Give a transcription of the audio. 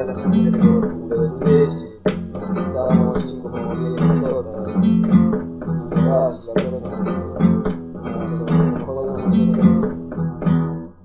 那个行业的。